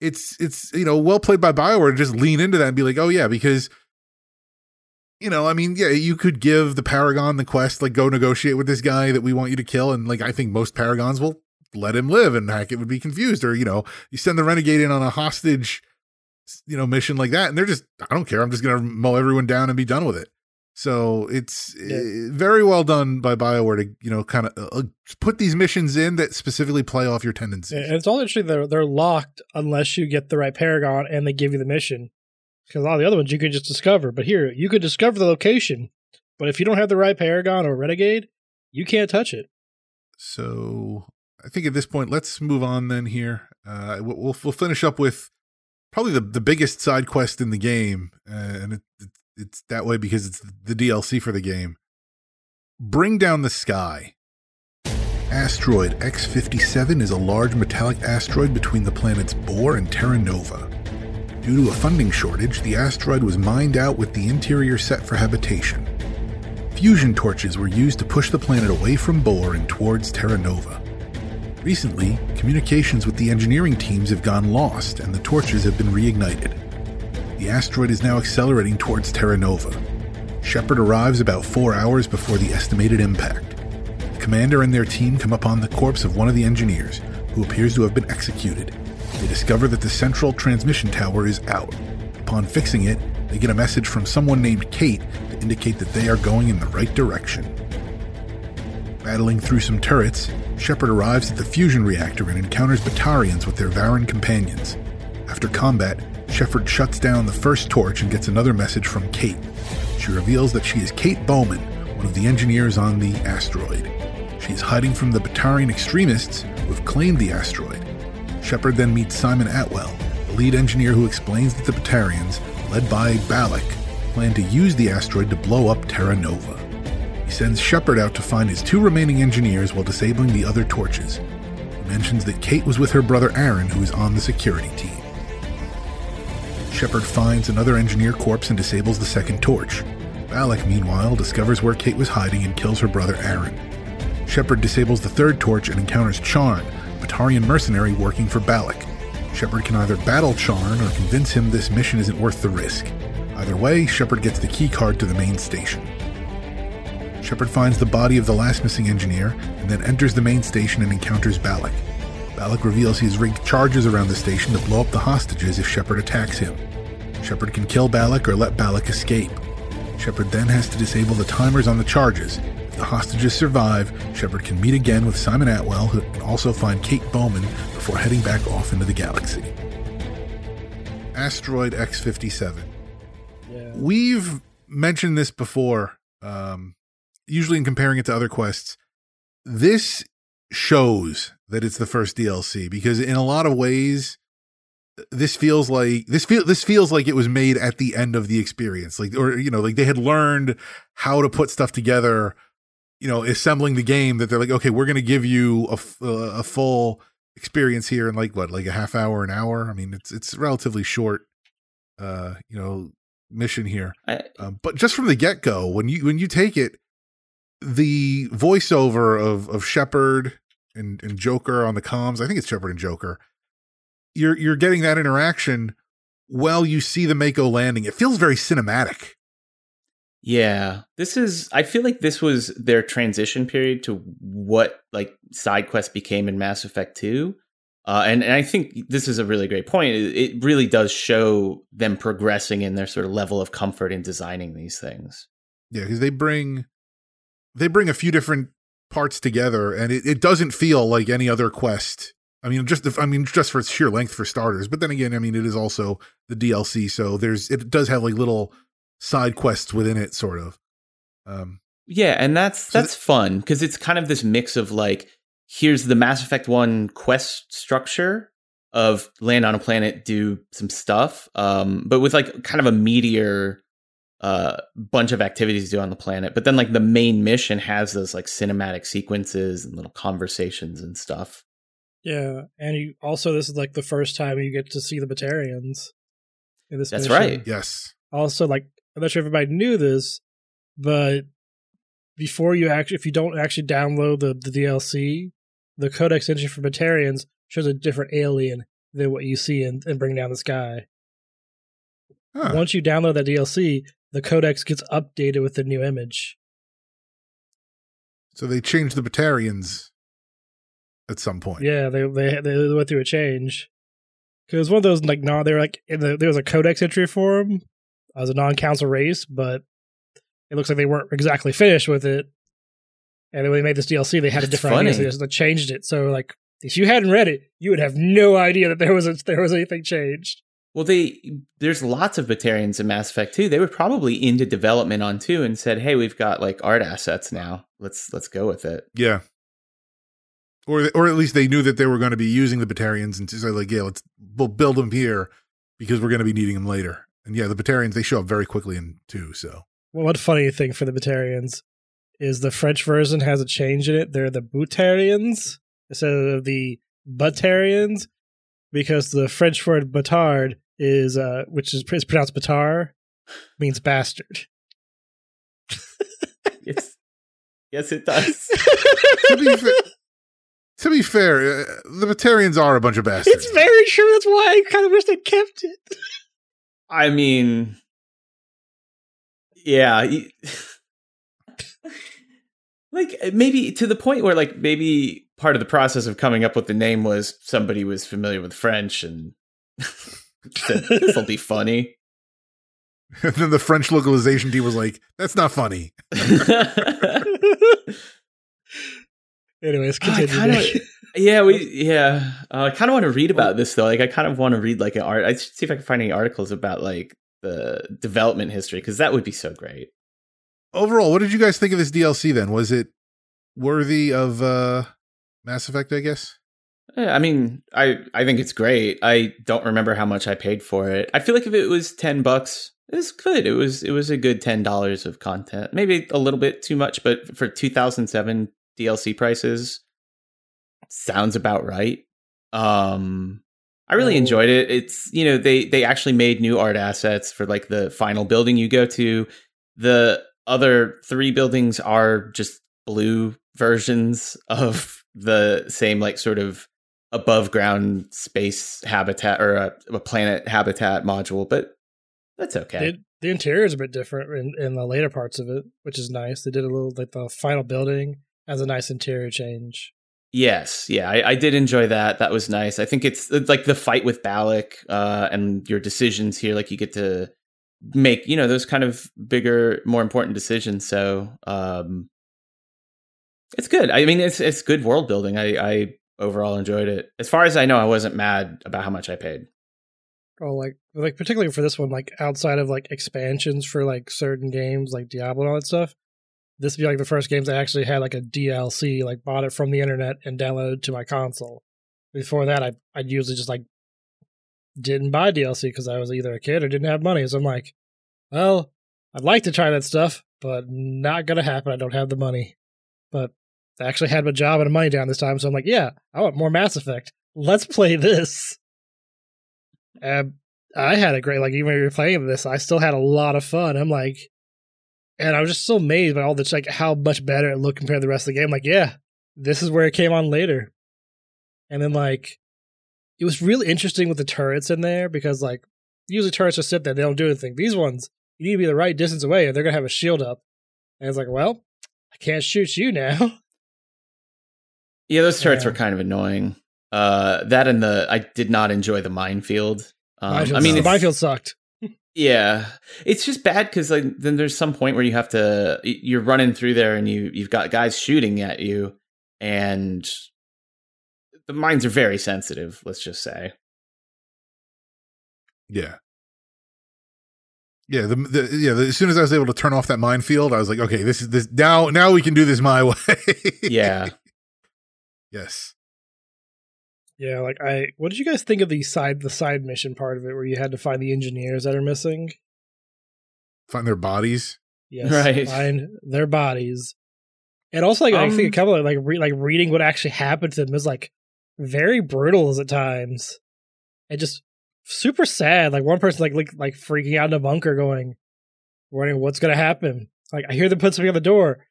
it's, it's, you know, well played by Bioware to just lean into that and be like, oh yeah, because, you know, I mean, yeah, you could give the Paragon the quest, like go negotiate with this guy that we want you to kill. And like, I think most Paragons will let him live and Hackett would be confused. Or, you know, you send the Renegade in on a hostage you know mission like that and they're just i don't care i'm just gonna mow everyone down and be done with it so it's Yeah. uh, very well done by bioware to you know kind of uh, put these missions in that specifically play off your tendencies And it's all interesting. They're they're locked unless you get the right Paragon and they give you the mission. Because a lot of the other ones you could just discover, but here you could discover the location, but if you don't have the right Paragon or Renegade, you can't touch it. so i think at this point let's move on then here uh we'll we'll, finish up with probably the, the biggest side quest in the game uh, and it, it, it's that way because it's the dlc for the game bring down the sky Asteroid X57 is a large metallic asteroid between the planets Bohr and Terra Nova. Due to a funding shortage, the asteroid was mined out with the interior set for habitation. Fusion torches were used to push the planet away from Bohr and towards Terra Nova. Recently, communications with the engineering teams have gone lost and the torches have been reignited. The asteroid is now accelerating towards Terra Nova. Shepard arrives about four hours before the estimated impact. The commander and their team come upon the corpse of one of the engineers, who appears to have been executed. They discover that the central transmission tower is out. Upon fixing it, they get a message from someone named Kate to indicate that they are going in the right direction. Battling through some turrets, Shepard arrives at the fusion reactor and encounters Batarians with their Varren companions. After combat, Shepard shuts down the first torch and gets another message from Kate. She reveals that she is Kate Bowman, one of the engineers on the asteroid. She is hiding from the Batarian extremists who have claimed the asteroid. Shepard then meets Simon Atwell, the lead engineer who explains that the Batarians, led by Balak, plan to use the asteroid to blow up Terra Nova. He sends Shepard out to find his two remaining engineers while disabling the other torches. He mentions that Kate was with her brother Aaron, who is on the security team. Shepard finds another engineer corpse and disables the second torch. Balak, meanwhile, discovers where Kate was hiding and kills her brother Aaron. Shepard disables the third torch and encounters Charn, Batarian mercenary working for Balak. Shepard can either battle Charn or convince him this mission isn't worth the risk. Either way, Shepard gets the key card to the main station. Shepard finds the body of the last missing engineer and then enters the main station and encounters Balak. Balak reveals he has rigged charges around the station to blow up the hostages if Shepard attacks him. Shepard can kill Balak or let Balak escape. Shepard then has to disable the timers on the charges. The hostages survive, Shepard can meet again with Simon Atwell, who can also find Kate Bowman before heading back off into the galaxy. Asteroid X 57. Yeah. We've mentioned this before, um, usually in comparing it to other quests. This shows that it's the first DLC because in a lot of ways, this feels like this feel this feels like it was made at the end of the experience, like or you know, like they had learned how to put stuff together. You know, assembling the game that they're like, okay, we're going to give you a uh, a full experience here in like what, like a half hour, an hour. I mean, it's it's relatively short, uh, you know, mission here. I, Um, but just from the get go, when you when you take it, the voiceover of of Shepard and and Joker on the comms, I think it's Shepard and Joker. You're you're getting that interaction while you see the Mako landing. It feels very cinematic. Yeah, this is. I feel like this was their transition period to what like side quest became in Mass Effect Two, uh, and and I think this is a really great point. It, it really does show them progressing in their sort of level of comfort in designing these things. Yeah, because they bring they bring a few different parts together, and it, it doesn't feel like any other quest. I mean, just if, I mean, just for its sheer length for starters. But then again, I mean, it is also the DLC, so there's it does have like little side quests within it, sort of. Um, Yeah, and that's So that's fun because it's kind of this mix of like here's the Mass Effect One quest structure of land on a planet, do some stuff, um, but with like kind of a meteor uh, bunch of activities to do on the planet. But then like the main mission has those like cinematic sequences and little conversations and stuff. Yeah, and you also this is like the first time you get to see the Batarians in this. That's mission. right. Yes. Also, like I'm not sure if everybody knew this, but before you actually, if you don't actually download the, the DLC, the codex entry for Batarians shows a different alien than what you see in, in Bring Down the Sky. Huh. Once you download that DLC, the codex gets updated with the new image. So they changed the Batarians at some point. Yeah, they they they went through a change because one of those like no, they were like the there was a codex entry for them as a non-council race, but it looks like they weren't exactly finished with it. And then when they made this DLC, they had a That's different idea, so they changed it. So like, if you hadn't read it, you would have no idea that there was a, there was anything changed. Well, they there's lots of Batarians in Mass Effect 2. They were probably into development on 2 and said, "Hey, we've got like art assets now. Let's let's go with it." Yeah. Or or at least they knew that they were going to be using the Batarians and so like, yeah, let's we'll build them here because we're going to be needing them later. And yeah, the Batarians they show up very quickly in two. So Well, one funny thing for the Batarians is the French version has a change in it. They're the Boutarians instead of the Batarians because the French word batard is, uh, which is, is pronounced batar, means bastard. *laughs* Yes, yes, it does. *laughs* to be fa- to be fair, uh, the Batarians are a bunch of bastards. it's very true. That's why I kind of wish they kept it. I mean, yeah, *laughs* like eh, maybe to the point where like maybe part of the process of coming up with the name was somebody was familiar with French and *laughs* said this will be funny. and *laughs* then the French localization team was like, "That's not funny." Anyways, I continue. kinda-. Yeah, we yeah. Uh, I kind of want to read about this though. Like, I kind of want to read like an art. I should see if I can find any articles about like the development history because that would be so great. Overall, what did you guys think of this DLC? Then was it worthy of uh Mass Effect? I guess. Yeah, I mean, I I think it's great. I don't remember how much I paid for it. I feel like if it was ten bucks, it was good. It was it was a good ten dollars of content. Maybe a little bit too much, but for two thousand seven DLC prices, sounds about right. Um, I really Oh. enjoyed it. It's you know they they actually made new art assets for like the final building you go to. The other three buildings are just blue versions of the same like sort of above ground space habitat or a, a planet habitat module, but that's okay. The, the interior is a bit different in, in the later parts of it, which is nice. They did a little like the final building has a nice interior change. Yes, yeah, I, I did enjoy that. That was nice. I think it's, it's like the fight with Balak uh, and your decisions here. Like you get to make you know those kind of bigger, more important decisions. So um, it's good. I mean, it's it's good world building. I, I overall enjoyed it. As far as I know, I wasn't mad about how much I paid. Oh, like like particularly for this one, like outside of like expansions for like certain games like Diablo and all that stuff. This would be like the first games I actually had like a DLC, like bought it from the internet and downloaded to my console. Before that, I I usually just like didn't buy DLC because I was either a kid or didn't have money. So I'm like, well, I'd like to try that stuff, but not gonna happen. I don't have the money. But I actually had my job and money down this time, so I'm like, yeah, I want more Mass Effect. Let's play this. And I had a great like even we were playing this, I still had a lot of fun. I'm like, and I was just so amazed by all this like how much better it looked compared to the rest of the game. Like, yeah, this is where it came on later. And then like, it was really interesting with the turrets in there because like usually turrets just sit there, they don't do anything. These ones, you need to be the right distance away, or they're gonna have a shield up. And it's like, well, I can't shoot you now. *laughs* Yeah, those turrets Yeah. were kind of annoying. Uh, that and the I did not enjoy the minefield. Um, I mean, the minefield sucked. Yeah, it's just bad because like then there's some point where you have to you're running through there and you you've got guys shooting at you and the mines are very sensitive. Let's just say. Yeah. Yeah, the, the yeah. The, as soon as I was able to turn off that minefield, I was like, okay, this is this now. Now we can do this my *laughs* way. Yeah, yes. Yeah, like I what did you guys think of the side the side mission part of it where you had to find the engineers that are missing? Find their bodies. Yes, Right. find their bodies. And also like I think a Um, couple of like re- like reading what actually happened to them is like very brutal at times, and just super sad. Like one person like like, like freaking out in a bunker, going, "Wondering what's gonna happen." Like I hear them put something on the door.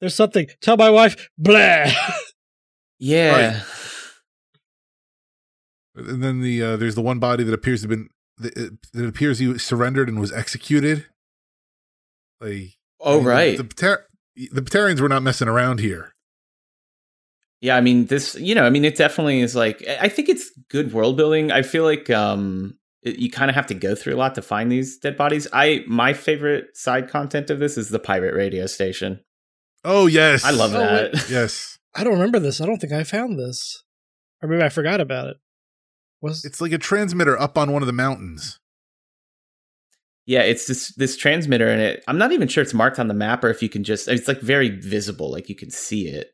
There's something. Tell my wife. Blah. *laughs* Yeah. And then the uh, there's the one body that appears to have been that, that appears he surrendered and was executed. Like Oh I mean, right. the Pater- the Batarians were not messing around here. Yeah, I mean this. You know, I mean it definitely is like. I think it's good world building. I feel like um, it, you kind of have to go through a lot to find these dead bodies. I my favorite side content of this is the pirate radio station. Oh yes, I love Oh, that. *laughs* Yes, I don't remember this. I don't think I found this, or maybe I forgot about it. Was it's like a transmitter up on one of the mountains. Yeah, it's this this transmitter, and it. I'm not even sure it's marked on the map, or if you can just. It's like very visible, like you can see it.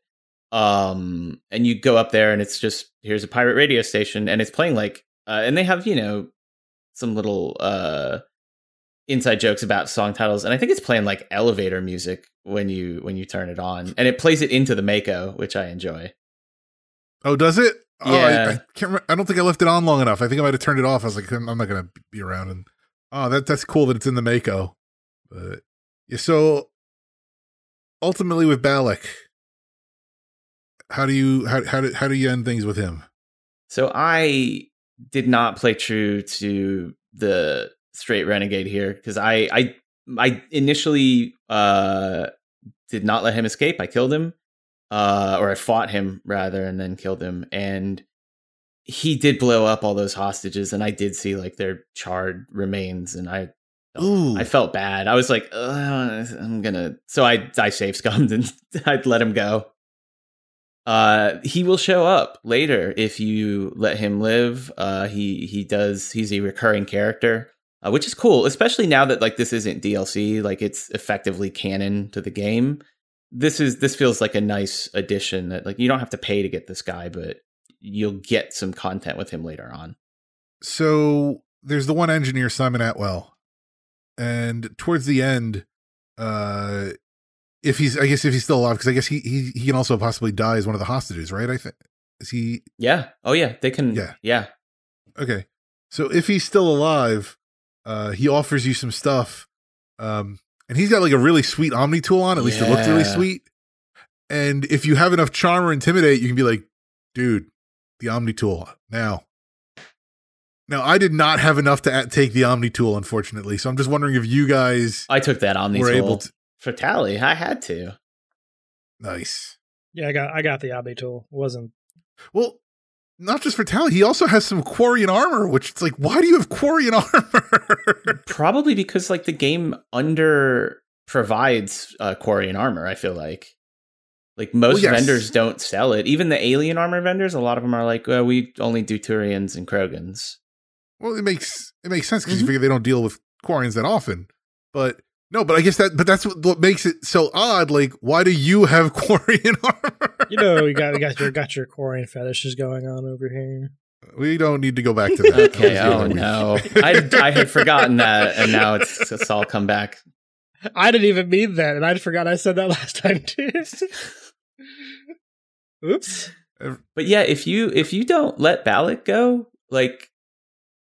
Um, and you go up there, and it's just here's a pirate radio station, and it's playing like, uh, and they have you know some little uh inside jokes about song titles, and I think it's playing like elevator music when you when you turn it on, and it plays it into the Mako, which I enjoy. Oh, does it? Oh, I, I can't. Remember, I don't think I left it on long enough. I think I might have turned it off. I was like, I'm not going to be around. And oh, that that's cool that it's in the Mako. But yeah, so ultimately with Balak, how do you how how do how do you end things with him? So I did not play true to the straight renegade here because I I I initially uh did not let him escape. I killed him. Uh or I fought him rather and then killed him and he did blow up all those hostages and I did see like their charred remains and I Ooh, I felt bad. I was like, I'm gonna. So I I save scummed *laughs* and I'd let him go. Uh, he will show up later if you let him live. Uh, he he does. He's a recurring character, uh, which is cool, especially now that like this isn't DLC. Like it's effectively canon to the game. This is this feels like a nice addition that like you don't have to pay to get this guy, but you'll get some content with him later on. so there's the one engineer Simon Atwell, and towards the end, uh, if he's I guess if he's still alive, because I guess he he he can also possibly die as one of the hostages, right? I think is he Yeah. Oh yeah. They can. Yeah. Yeah. Okay. So if he's still alive, uh, he offers you some stuff. Um, and he's got like a really sweet Omni tool on. At least it looked really sweet. And if you have enough charm or intimidate, you can be like, dude, the Omni tool now. Now, I did not have enough to at- take the Omni tool, unfortunately. So I'm just wondering if you guys I took that Omni were tool able to. for Tali. I had to. Nice. yeah, I got I got the Abe tool. It wasn't Well, not just for Tali, he also has some Quarian armor, which it's like, why do you have Quarian *laughs* armor? Probably because like the game under provides uh, Quarian armor. I feel like like most Well, yes. vendors don't sell it. Even the alien armor vendors, a lot of them are like, well, we only do Turians and Krogans. Well, it makes it makes sense because you Mhm. figure they don't deal with Quarians that often. But no, but I guess that but that's what, what makes it so odd. Like, why do you have *laughs* Quarian armor? you know you got you got your got your Quarian fetishes going on over here. we don't need to go back to that. *laughs* That Okay. oh week. no, I I had forgotten that, and now it's it's all come back. I didn't even mean that, and I forgot I said that *laughs* last time too. Oops. But yeah, if you if you don't let Balak go, like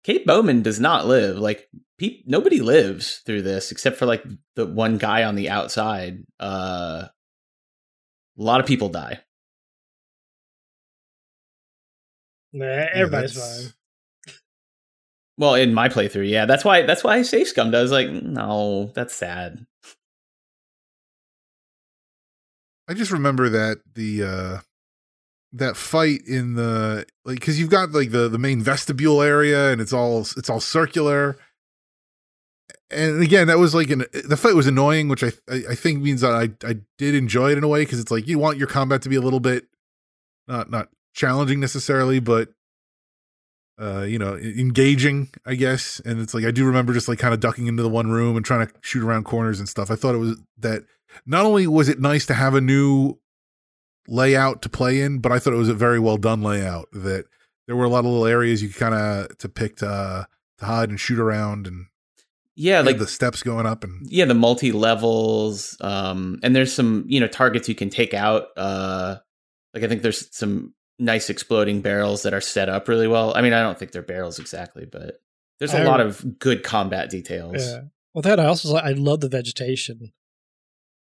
Kate Bowman does not live. Like pe- nobody lives through this except for like the one guy on the outside. Uh, a lot of people die. Nah, everybody's that's- fine. *laughs* Well, in my playthrough, yeah, that's why that's why I safe Scum does. like, no, that's sad. I just remember that the uh that fight in the like because you've got like the the main vestibule area and it's all it's all circular and again that was like an the fight was annoying which i i, think means that i i did enjoy it in a way because it's like you want your combat to be a little bit not not challenging necessarily but uh you know engaging i guess and it's like i do remember just like kind of ducking into the one room and trying to shoot around corners and stuff i thought it was that not only was it nice to have a new layout to play in, but I thought it was a very well done layout. That there were a lot of little areas you kind of to pick to, to hide and shoot around, and Yeah, had like the steps going up, and yeah, the multi levels, um, and there's some you know targets you can take out. Uh, like I think there's some nice exploding barrels that are set up really well. I mean, I don't think they're barrels exactly, but there's a I- lot of good combat details. Yeah. Well, that I also like, I love the vegetation.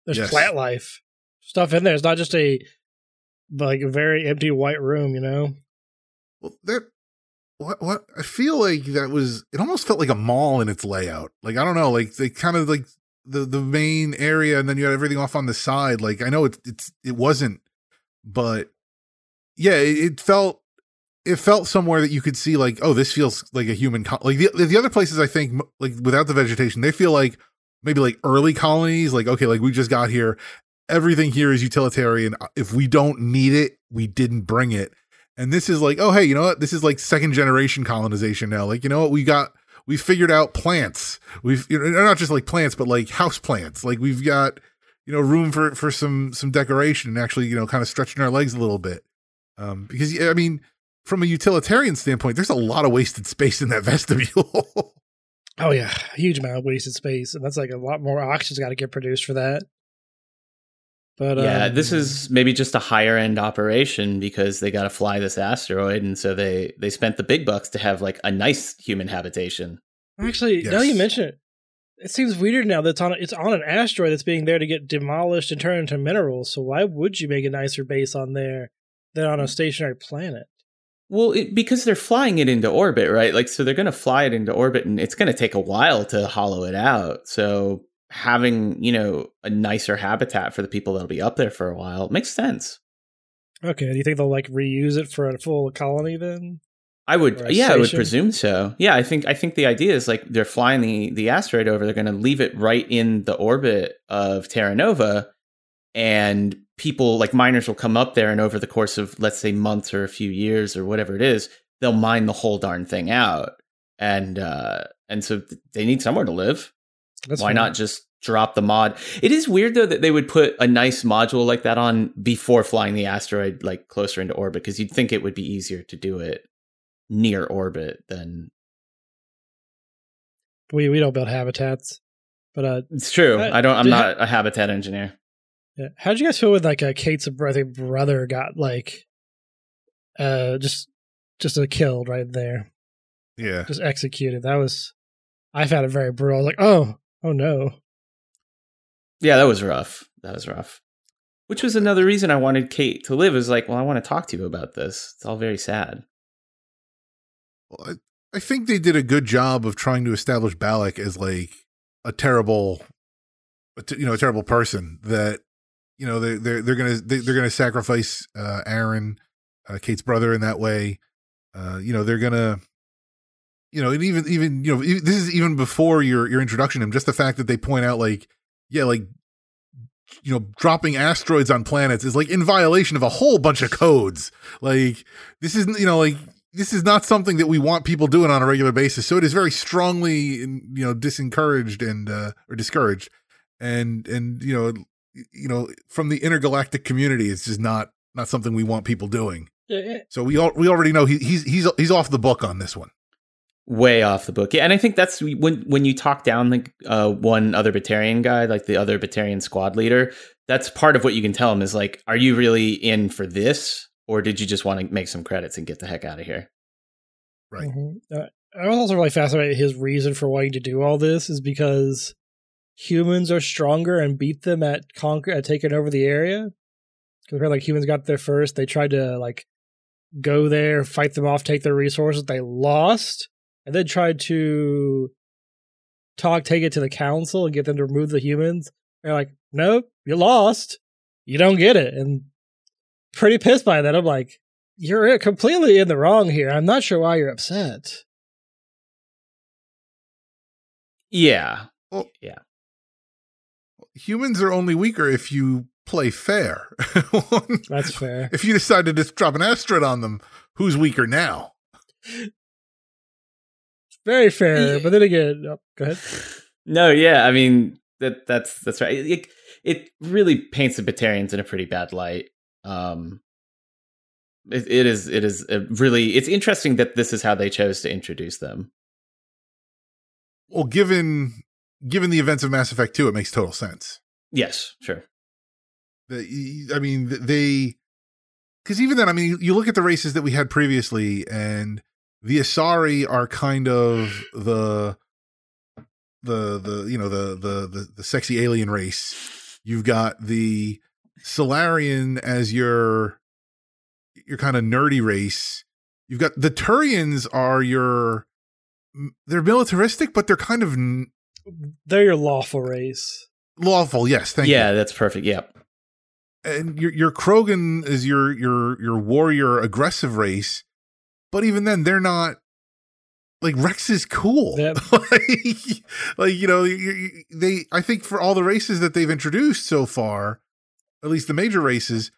There's Yes. plant life stuff in there. It's not just a like a very empty white room, you know. Well, that what what I feel like that was it almost felt like a mall in its layout. Like I don't know, like they kind of like the the main area and then you had everything off on the side. Like I know it's it's it wasn't, but yeah, it, it felt it felt somewhere that you could see like oh this feels like a human co- like the the other places I think like without the vegetation they feel like maybe like early colonies like okay like we just got here everything here is utilitarian uh, if we don't need it we didn't bring it and this is like, oh hey, you know what? This is like second generation colonization now. Like, you know what? We got we figured out plants. We've you know not just like plants, but like house plants. Like we've got you know room for for some some decoration and actually you know kind of stretching our legs a little bit. Um, because I mean, from a utilitarian standpoint, there's a lot of wasted space in that *laughs* vestibule. Oh yeah, a huge amount of wasted space, and that's like a lot more oxygen's got to get produced for that. But yeah, um, this is maybe just a higher end operation because they got to fly this asteroid, and so they they spent the big bucks to have like a nice human habitation. actually now you mention it. It seems weird now that it's on it's on an asteroid that's being there to get demolished and turned into minerals. So why would you make a nicer base on there than on a stationary planet? Well, it, because they're flying it into orbit, right? Like, so they're going to fly it into orbit, and it's going to take a while to hollow it out. So having you know a nicer habitat for the people that'll be up there for a while makes sense. Okay, do you think they'll like reuse it for a full colony then? I would, yeah, I would presume so. Yeah, I think I think the idea is like they're flying the the asteroid over. They're going to leave it right in the orbit of Terra Nova, and people like miners will come up there, and over the course of let's say months or a few years or whatever it is, they'll mine the whole darn thing out, and uh and so they need somewhere to live. That's Why fine. not just drop the mod? It is weird though that they would put a nice module like that on before flying the asteroid like closer into orbit because you'd think it would be easier to do it near orbit than We we don't build habitats, but uh, it's true. Uh, I don't. I'm did not a habitat engineer. yeah. How'd you guys feel with like uh, Kate's brother brother got like, uh, just just a killed right there, yeah. just executed? That was, I found it very brutal. I was like, oh, oh no. Yeah, that was rough. That was rough. Which was another reason I wanted Kate to live. Is like, well, I want to talk to you about this. It's all very sad. Well, I, I think they did a good job of trying to establish Balak as like a terrible, you know, a terrible person that you know they they're they're gonna they, they're gonna sacrifice uh, Aaron, uh, Kate's brother, in that way. Uh, you know, they're gonna. You know, and even even you know this is even before your your introduction to him. Just the fact that they point out like, yeah, like you know, dropping asteroids on planets is like in violation of a whole bunch of codes. Like this isn't you know like this is not something that we want people doing on a regular basis. So it is very strongly, you know, disencouraged and uh, or discouraged, and and you know, you know, from the intergalactic community, it's just not not something we want people doing. So we all we already know he, he's he's he's off the book on this one. Way off the book. Yeah, and I think that's when when you talk down the uh, one other Batarian guy, like the other Batarian squad leader. That's part of what you can tell him is like, are you really in for this, or did you just want to make some credits and get the heck out of here? Right. Mhm. Uh, I was also really fascinated. His reason for wanting to do all this is because humans are stronger and beat them at conquer at taking over the area. Because like humans got there first, they tried to like go there, fight them off, take their resources. They lost, and then tried to talk, take it to the council, and get them to remove the humans. They're like, nope, you lost. You don't get it, and pretty pissed by that. I'm like, you're completely in the wrong here. I'm not sure why you're upset. Yeah, Well- yeah. Humans are only weaker if you play fair. That's fair. *laughs* if you decide to just drop an asteroid on them, who's weaker now? *laughs* Very fair. Yeah. But then again, oh, go ahead. *sighs* No, yeah. I mean that that's that's right. It, it really paints the Batarians in a pretty bad light. Um, it, it is it is a really it's interesting that this is how they chose to introduce them. Well, given given the events of Mass Effect 2, it makes total sense. Yes, sure. The, I mean, they because even then, I mean, you, you look at the races that we had previously, and the Asari are kind of the the the you know the the the, the sexy alien race. You've got the Salarian as your your kind of nerdy race. You've got the Turians are your they're militaristic, but they're kind of n- They're your lawful race. lawful. Yes, thank you. yeah, that's perfect. Yep. and your your Krogan is your your your warrior aggressive race, but even then they're not like Wrex is cool. Yep. *laughs* like, like, you know, they I think for all the races that they've introduced so far, at least the major races,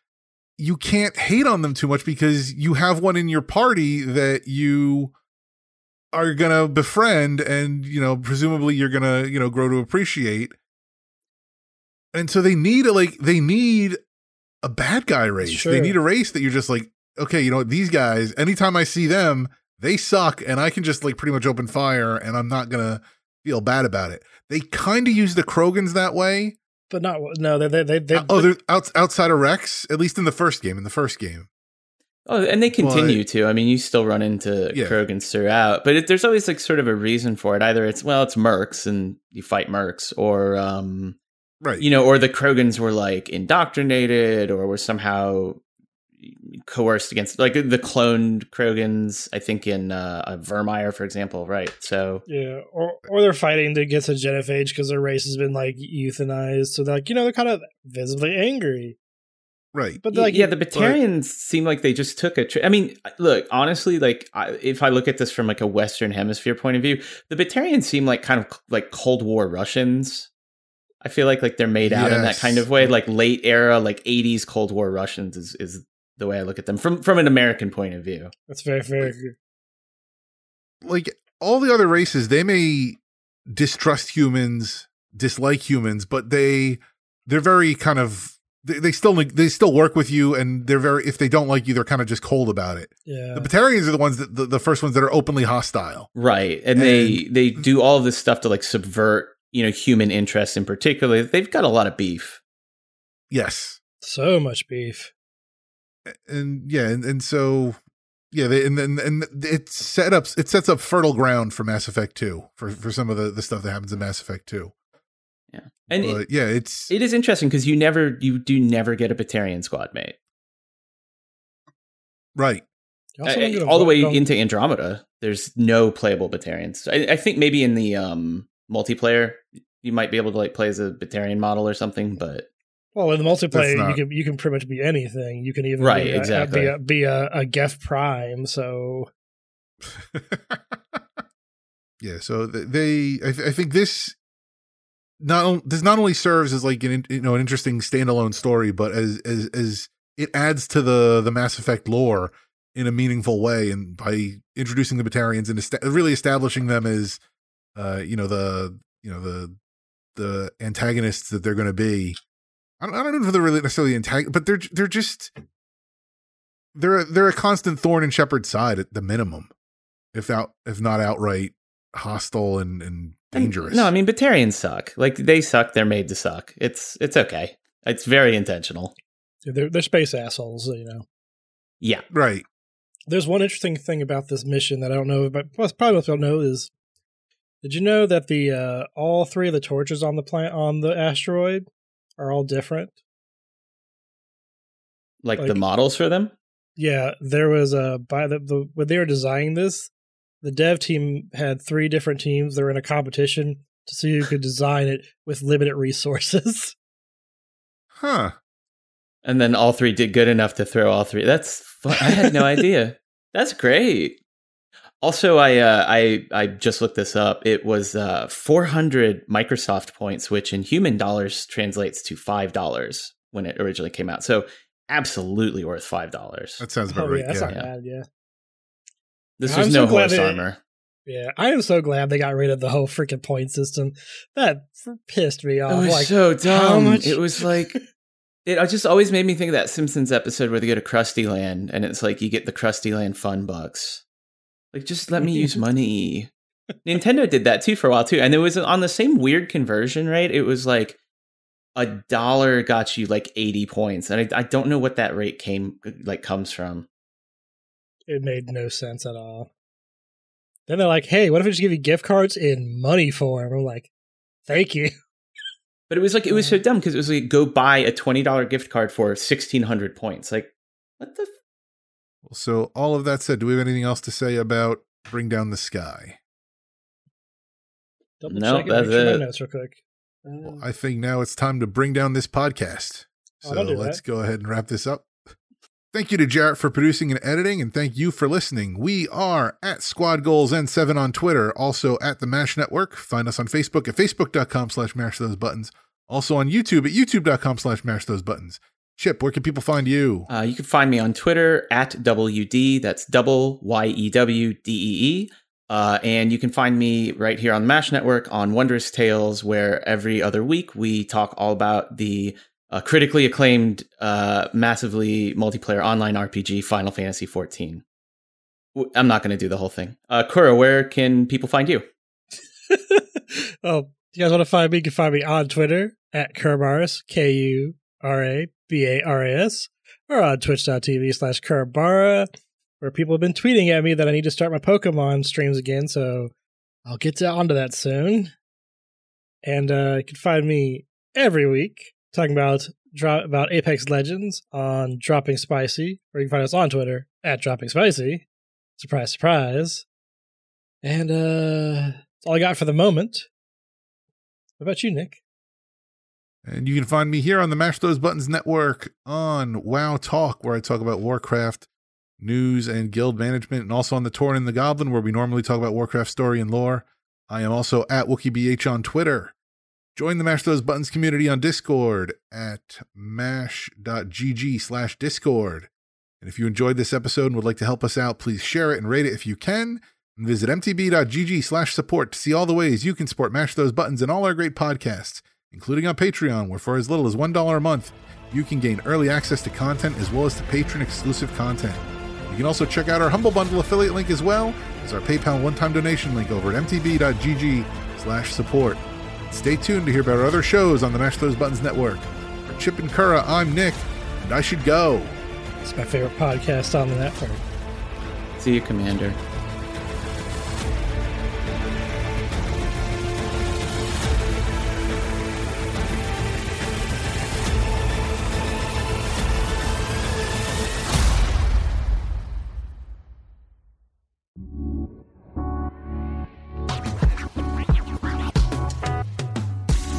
you can't hate on them too much because you have one in your party that you are gonna befriend and you know presumably you're gonna you know grow to appreciate and so they need a like they need a bad guy race Sure. they need a race that you're just like okay you know these guys anytime i see them they suck and i can just like pretty much open fire and i'm not gonna feel bad about it they kind of use the krogans that way But not no, they they they, they oh they're out, outside of Wrex at least in the first game in the first game Oh, and they continue But- to. I mean, you still run into Yeah. Krogans throughout, but it, there's always like sort of a reason for it. Either it's well, it's mercs and you fight mercs, or um, right you know, or the Krogans were like indoctrinated or were somehow coerced against, like the cloned Krogans. I think in uh, uh, Virmire, for example, right? So yeah, or or they're fighting to get to genophage because their race has been like euthanized. So they're like you know they're kind of visibly angry. right But Y- like yeah, the Batarians seem like they just took a. Tri- I mean, look, honestly, like I, if I look at this from like a Western Hemisphere point of view, the Batarians seem like kind of like Cold War Russians. I feel like like they're made out in that kind of way, like late era, like '80s Cold War Russians is is the way I look at them from from an American point of view. that's very very like all the other races they may distrust humans dislike humans but they they're very kind of they, they still they still work with you and they're very if they don't like you they're kind of just cold about it yeah. the Batarians are the ones that the, the first ones that are openly hostile Right. And, they they do all of this stuff to like subvert, you know, human interests in particular. They've got a lot of beef. yes so much beef. And yeah and, and so yeah they, and then and it set up it sets up fertile ground for mass effect 2 for for some of the the stuff that happens in mass effect 2 Yeah. And it, yeah it's it is interesting because you never you do never get a Batarian squad mate. right You Uh, don't get a all the way don't- into Andromeda, there's no playable Batarians. I, I think maybe in the um, multiplayer, you might be able to like play as a Batarian model or something, but Well, in the multiplayer, you can you can pretty much be anything. You can even Right, be a, exactly. be a, be a, a Geth Prime. So *laughs* yeah so they I, th- I think this not this not only serves as like an you know an interesting standalone story but as as as it adds to the the mass effect lore in a meaningful way and by introducing the batarians and esta- really establishing them as uh you know the you know the the antagonists that they're going to be I don't, I don't know if they're really necessarily antagon but they're they're just they're a, they're a constant thorn in Shepard's side at the minimum if out if not outright hostile and, and And- dangerous. No, I mean Batarians suck. Like they suck. They're made to suck. It's it's okay. It's very intentional. they're they're space assholes. You know. Yeah. right. There's one interesting thing about this mission that I don't know, but plus probably most people know is. Did you know that the uh, all three of the torches on the plant on the asteroid are all different? Like, the models for them. Yeah, there was a by the, the when they were designing this, the dev team had three different teams. They were in a competition to see who could design it with limited resources. *laughs* Huh. And then all three did good enough to throw all three. That's fu- I had no *laughs* idea. That's great. Also, I uh, I I just looked this up. It was uh, 400 Microsoft points, which in human dollars translates to five dollars when it originally came out. So absolutely worth five dollars. That sounds about oh right. yeah, that's yeah. not bad. Yeah, This I'm was so no glad horse they- armor. yeah. I am so glad they got rid of the whole freaking point system. That pissed me off. It was like, so *laughs* dumb. It was like it I just always made me think of that Simpsons episode where they go to Krusty Land and it's like you get the Krusty Land fun bucks. Like just let me use *laughs* money. Nintendo did that too for a while too. And it was on the same weird conversion rate. It was like a dollar got you like 80 points. And I, I don't know what that rate came like comes from. It made no sense at all. Then they're like, "Hey, what if we just give you gift cards in money form?" I'm like, "Thank you." *laughs* But it was like it was so dumb because it was like go buy a twenty dollar gift card for sixteen hundred points. Like, what the? F- So, all of that said, do we have anything else to say about Bring Down the Sky? Double No, check that's make my it. notes real quick. Uh, Well, I think now it's time to bring down this podcast. Oh, So don't do let's that. go ahead and wrap this up. Thank you to Jarrett for producing and editing, and thank you for listening. We are at Squad Goals N7 on Twitter, also at the MASH Network. Find us on Facebook at facebook.com slash mash those buttons. Also on YouTube at youtube.com slash mash those buttons. Chip, where can people find you? Uh, you can find me on Twitter at WD. That's double Y E W D E E. Uh, and you can find me right here on the MASH Network on Wondrous Tales, where every other week we talk all about the uh, critically acclaimed, uh, massively multiplayer online RPG Final Fantasy XIV. I'm not going to do the whole thing. Uh, Kura, where can people find you? *laughs* oh, you guys want to find me? You can find me on Twitter at Kurabaras, K U R A B A R A S, or on twitch.tv slash Kurabara, where people have been tweeting at me that I need to start my Pokemon streams again, so I'll get to onto that soon. And uh, you can find me every week talking about dro- about Apex Legends on Dropping Spicy, or you can find us on Twitter at Dropping Spicy. Surprise, surprise. And uh, that's all I got for the moment. What about you, Nick? And you can find me here on the Mash Those Buttons Network on WoW Talk, where I talk about Warcraft news and guild management, and also on the Tauren and the Goblin, where we normally talk about Warcraft story and lore. I am also at WookieBH on Twitter. Join the Mash Those Buttons community on Discord at mash.gg slash Discord. And if you enjoyed this episode and would like to help us out, please share it and rate it if you can. And visit mtb.gg slash support to see all the ways you can support Mash Those Buttons and all our great podcasts including on Patreon, where for as little as $1 a month, you can gain early access to content as well as to patron exclusive content. You can also check out our Humble Bundle affiliate link as well as our PayPal one-time donation link over at mtb.gg slash support. Stay tuned to hear about our other shows on the Mash Those Buttons Network. For Chip and Kura, I'm Nick, and I should go. It's my favorite podcast on the network. See you, Commander.